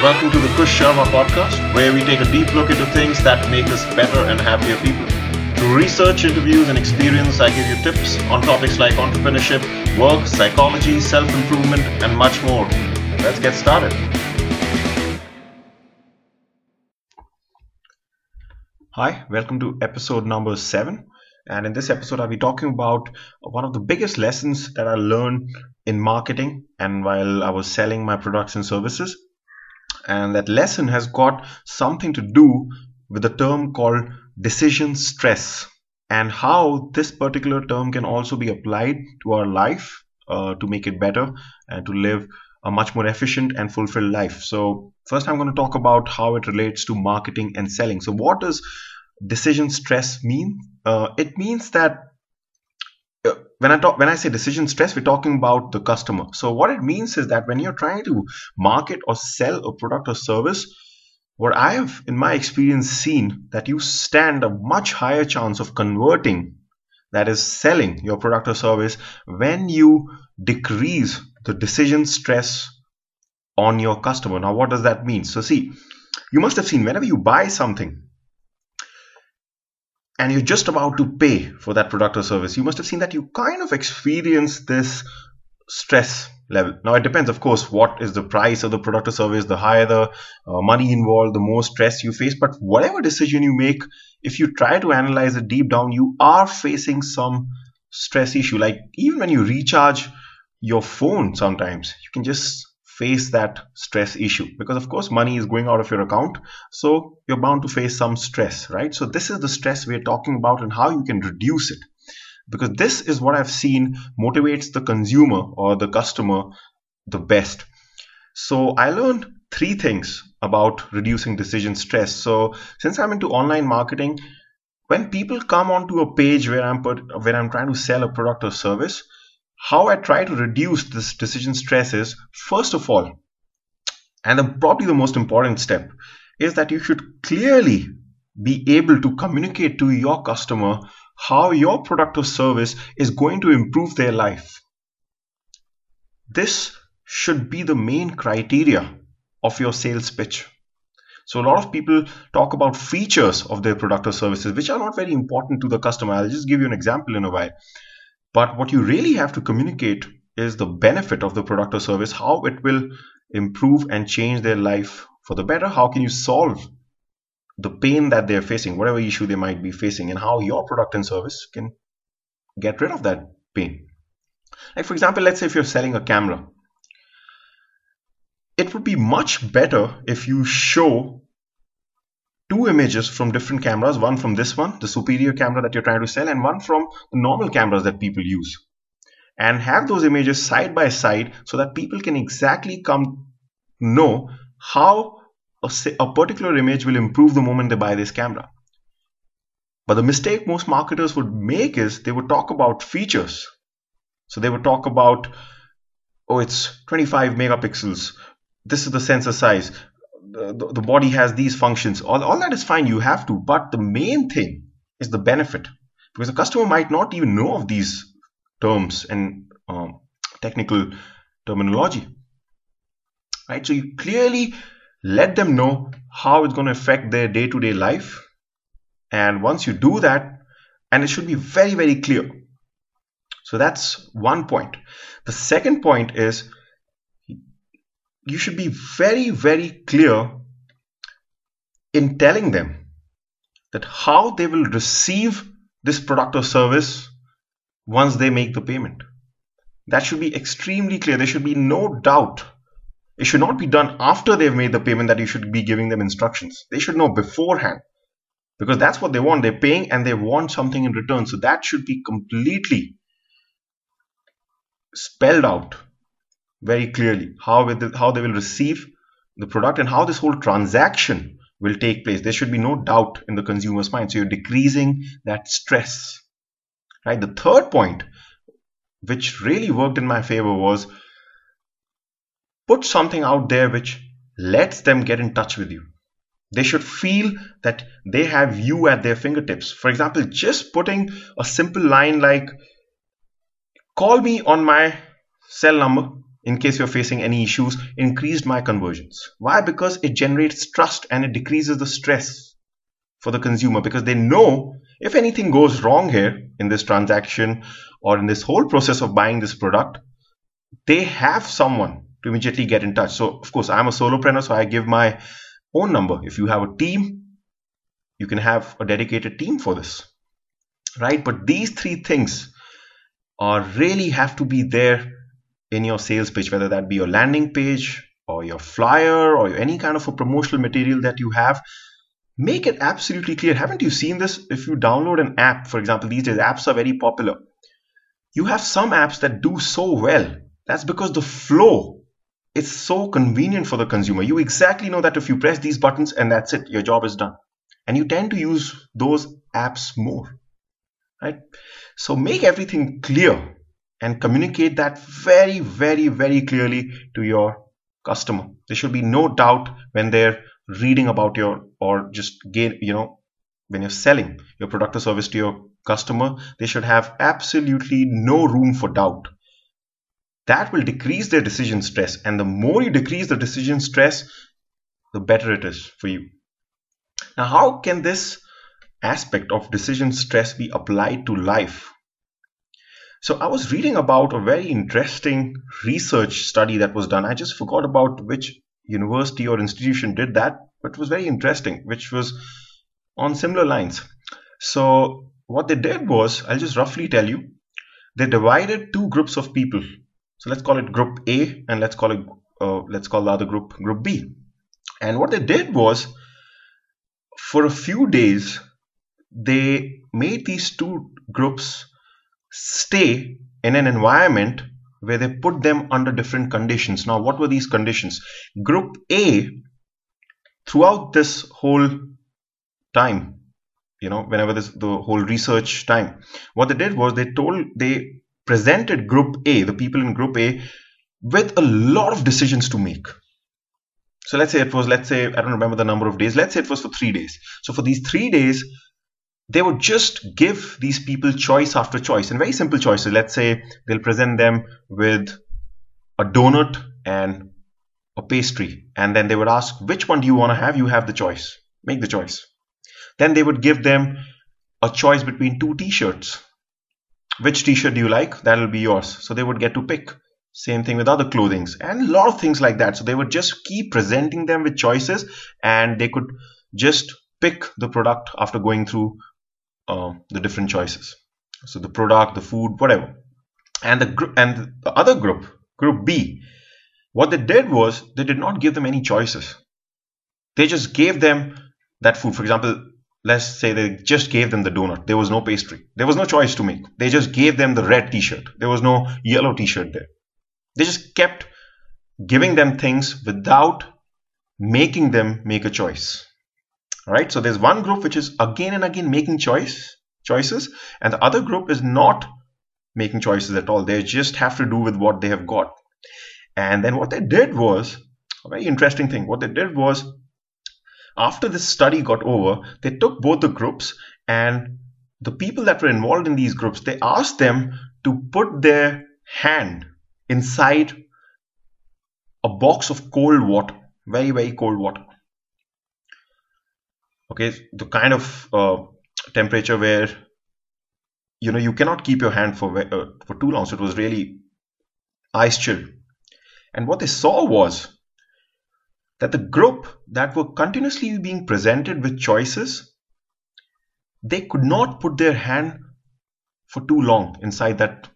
Welcome to the Kush Sharma podcast, where we take a deep look into things that make us better and happier people. Through research, interviews, and experience, I give you tips on topics like entrepreneurship, work, psychology, self improvement, and much more. Let's get started. Hi, welcome to episode number seven. And in this episode, I'll be talking about one of the biggest lessons that I learned in marketing and while I was selling my products and services. And that lesson has got something to do with a term called decision stress and how this particular term can also be applied to our life uh, to make it better and to live a much more efficient and fulfilled life. So, first, I'm going to talk about how it relates to marketing and selling. So, what does decision stress mean? Uh, it means that when I talk when I say decision stress, we're talking about the customer. So what it means is that when you're trying to market or sell a product or service, what I have in my experience seen that you stand a much higher chance of converting, that is selling your product or service, when you decrease the decision stress on your customer. Now, what does that mean? So, see, you must have seen whenever you buy something, and you're just about to pay for that product or service, you must have seen that you kind of experience this stress level. Now, it depends, of course, what is the price of the product or service. The higher the uh, money involved, the more stress you face. But whatever decision you make, if you try to analyze it deep down, you are facing some stress issue. Like even when you recharge your phone, sometimes you can just face that stress issue. Because of course money is going out of your account so you're bound to face some stress right? So this is the stress we're talking about and how you can reduce it. Because this is what i've seen motivates the consumer or the customer the best. So i learned three things about reducing decision stress. So since i'm into online marketing when people come onto a page where i'm put, where i'm trying to sell a product or service how I try to reduce this decision stress is first of all, and the, probably the most important step, is that you should clearly be able to communicate to your customer how your product or service is going to improve their life. This should be the main criteria of your sales pitch. So, a lot of people talk about features of their product or services, which are not very important to the customer. I'll just give you an example in a while. But what you really have to communicate is the benefit of the product or service, how it will improve and change their life for the better. How can you solve the pain that they're facing, whatever issue they might be facing, and how your product and service can get rid of that pain. Like, for example, let's say if you're selling a camera, it would be much better if you show two images from different cameras one from this one the superior camera that you're trying to sell and one from the normal cameras that people use. And have those images side by side so that people can exactly come know how a, a particular image will improve the moment they buy this camera. But the mistake most marketers would make is they would talk about features. So they would talk about oh it's 25 megapixels. This is the sensor size the, the body has these functions. All, all that is fine you have to but the main thing is the benefit. Because the customer might not even know of these terms and um, technical terminology. Right? So you clearly let them know how it's going to affect their day-to-day life. And once you do that and it should be very very clear. So that's one point. The second point is you should be very, very clear in telling them that how they will receive this product or service once they make the payment. That should be extremely clear. There should be no doubt. It should not be done after they've made the payment that you should be giving them instructions. They should know beforehand because that's what they want. They're paying and they want something in return. So that should be completely spelled out very clearly how, how they will receive the product and how this whole transaction will take place. There should be no doubt in the consumer's mind. So you're decreasing that stress. Right. The third point, which really worked in my favor, was put something out there which lets them get in touch with you. They should feel that they have you at their fingertips. For example, just putting a simple line like, call me on my cell number in case you're facing any issues, increased my conversions. Why? Because it generates trust and it decreases the stress for the consumer because they know if anything goes wrong here in this transaction or in this whole process of buying this product, they have someone to immediately get in touch. So, of course, I'm a solopreneur, so I give my own number. If you have a team, you can have a dedicated team for this, right? But these three things are really have to be there in your sales page, whether that be your landing page or your flyer or any kind of a promotional material that you have. Make it absolutely clear. Haven't you seen this? If you download an app, for example, these days apps are very popular. You have some apps that do so well. That's because the flow is so convenient for the consumer. You exactly know that if you press these buttons and that's it, your job is done. And you tend to use those apps more. Right? So make everything clear and communicate that very, very, very clearly to your customer. There should be no doubt when they're reading about your or just gain, you know, when you're selling your product or service to your customer, they should have absolutely no room for doubt. That will decrease their decision stress. And the more you decrease the decision stress, the better it is for you. Now, how can this aspect of decision stress be applied to life? So I was reading about a very interesting research study that was done. I just forgot about which university or institution did that, but it was very interesting, which was on similar lines. So what they did was, I'll just roughly tell you, they divided two groups of people. So let's call it group A and let's call it uh, let's call the other group group B. And what they did was, for a few days, they made these two groups stay in an environment where they put them under different conditions. Now, what were these conditions? Group A, throughout this whole time, you know, whenever this the whole research time, what they did was they told they presented Group A, the people in Group A, with a lot of decisions to make. So let's say it was, let's say, I don't remember the number of days. Let's say it was for three days. So for these three days, they would just give these people choice after choice and very simple choices. Let's say they'll present them with a donut and a pastry, and then they would ask, which one do you want to have? You have the choice. Make the choice. Then they would give them a choice between two t-shirts. Which t-shirt do you like? That'll be yours. So they would get to pick. Same thing with other clothings and a lot of things like that. So they would just keep presenting them with choices and they could just pick the product after going through uh, the different choices. So the product, the food, whatever. And the group and the other group, group B, what they did was they did not give them any choices. They just gave them that food. For example, let's say they just gave them the donut. There was no pastry. There was no choice to make. They just gave them the red t-shirt. There was no yellow t-shirt there. They just kept giving them things without making them make a choice right? So there's one group which is again and again making choice choices and the other group is not making choices at all. They just have to do with what they have got. And then what they did was a very interesting thing. What they did was after this study got over they took both the groups and the people that were involved in these groups they asked them to put their hand inside a box of cold water very very cold water okay the kind of uh, temperature where you know you cannot keep your hand for uh, for too long. So it was really ice chill. And what they saw was that the group that were continuously being presented with choices they could not put their hand for too long inside that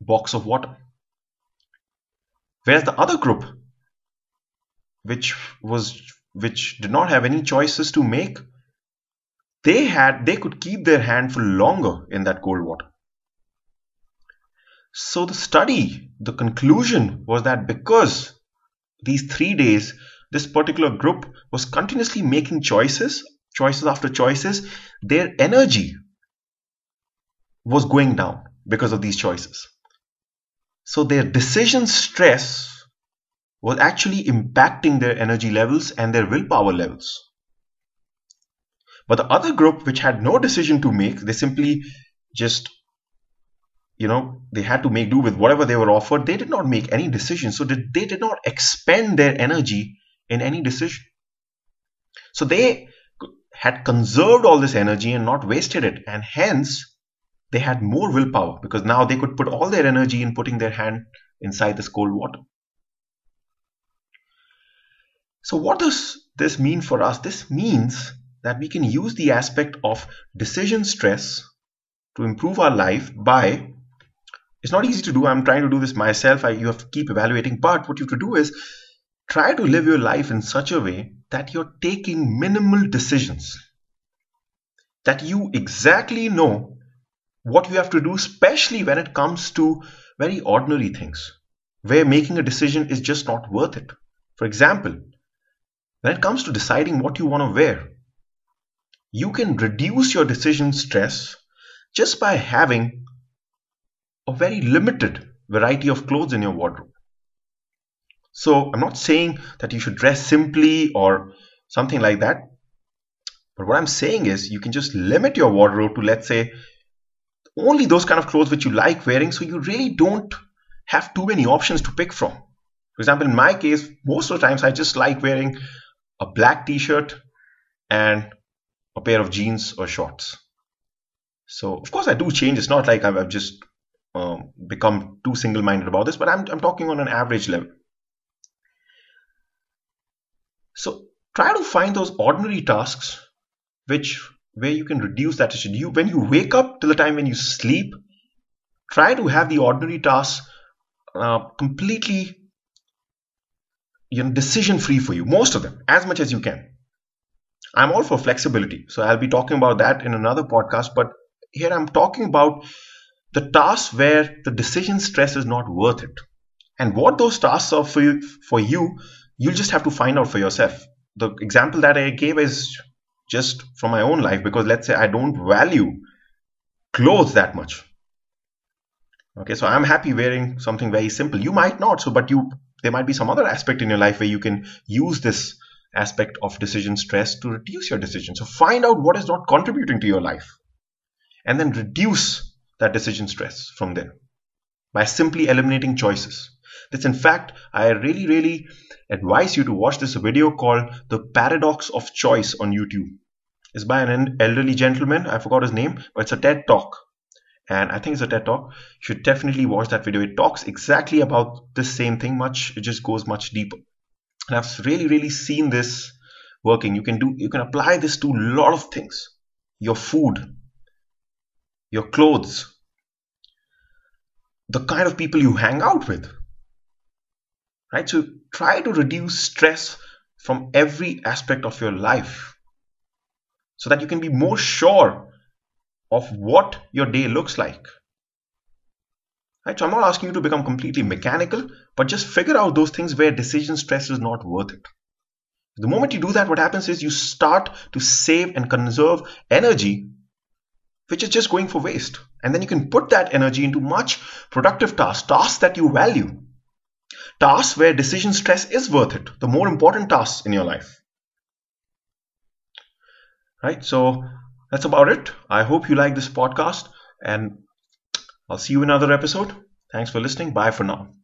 box of water. Whereas the other group which was which did not have any choices to make, they had they could keep their hand for longer in that cold water. So the study, the conclusion was that because these three days, this particular group was continuously making choices, choices after choices, their energy was going down because of these choices. So their decision stress was actually impacting their energy levels and their willpower levels. But the other group, which had no decision to make, they simply just you know they had to make do with whatever they were offered. They did not make any decision. So they did not expend their energy in any decision. So they had conserved all this energy and not wasted it. And hence they had more willpower because now they could put all their energy in putting their hand inside this cold water so what does this mean for us this means that we can use the aspect of decision stress to improve our life by it's not easy to do. I'm trying to do this myself. I, you have to keep evaluating. But what you have to do is try to live your life in such a way that you're taking minimal decisions. That you exactly know what you have to do, especially when it comes to very ordinary things, where making a decision is just not worth it. For example, when it comes to deciding what you want to wear, you can reduce your decision stress just by having a very limited variety of clothes in your wardrobe. So I'm not saying that you should dress simply or something like that. But what I'm saying is you can just limit your wardrobe to, let's say, only those kind of clothes which you like wearing so you really don't have too many options to pick from. For example, in my case, most of the times I just like wearing a black t-shirt and a pair of jeans or shorts. So of course I do change. It's not like I've just um, become too single-minded about this, but I'm, I'm talking on an average level. So try to find those ordinary tasks which where you can reduce that issue. You when you wake up till the time when you sleep, try to have the ordinary tasks uh, completely you know decision free for you. Most of them, as much as you can. I'm all for flexibility, so I'll be talking about that in another podcast. But here I'm talking about the tasks where the decision stress is not worth it. And what those tasks are for you, for you, you'll just have to find out for yourself. The example that I gave is just from my own life because let's say I don't value clothes that much. Okay, so I'm happy wearing something very simple. You might not, so but you there might be some other aspect in your life where you can use this aspect of decision stress to reduce your decision. So find out what is not contributing to your life and then reduce that decision stress from there by simply eliminating choices. This, in fact, I really, really advise you to watch this video called The Paradox of Choice on YouTube. It's by an elderly gentleman. I forgot his name, but it's a TED talk. And I think it's a TED talk. You should definitely watch that video. It talks exactly about the same thing much. It just goes much deeper. And I've really, really seen this working. You can do, you can apply this to a lot of things. Your food, your clothes, the kind of people you hang out with. Right? So try to reduce stress from every aspect of your life so that you can be more sure of what your day looks like. Right? So I'm not asking you to become completely mechanical, but just figure out those things where decision stress is not worth it. The moment you do that, what happens is you start to save and conserve energy which is just going for waste. And then you can put that energy into much productive tasks, tasks that you value, tasks where decision stress is worth it, the more important tasks in your life. Right? So that's about it. I hope you like this podcast and I'll see you in another episode. Thanks for listening. Bye for now.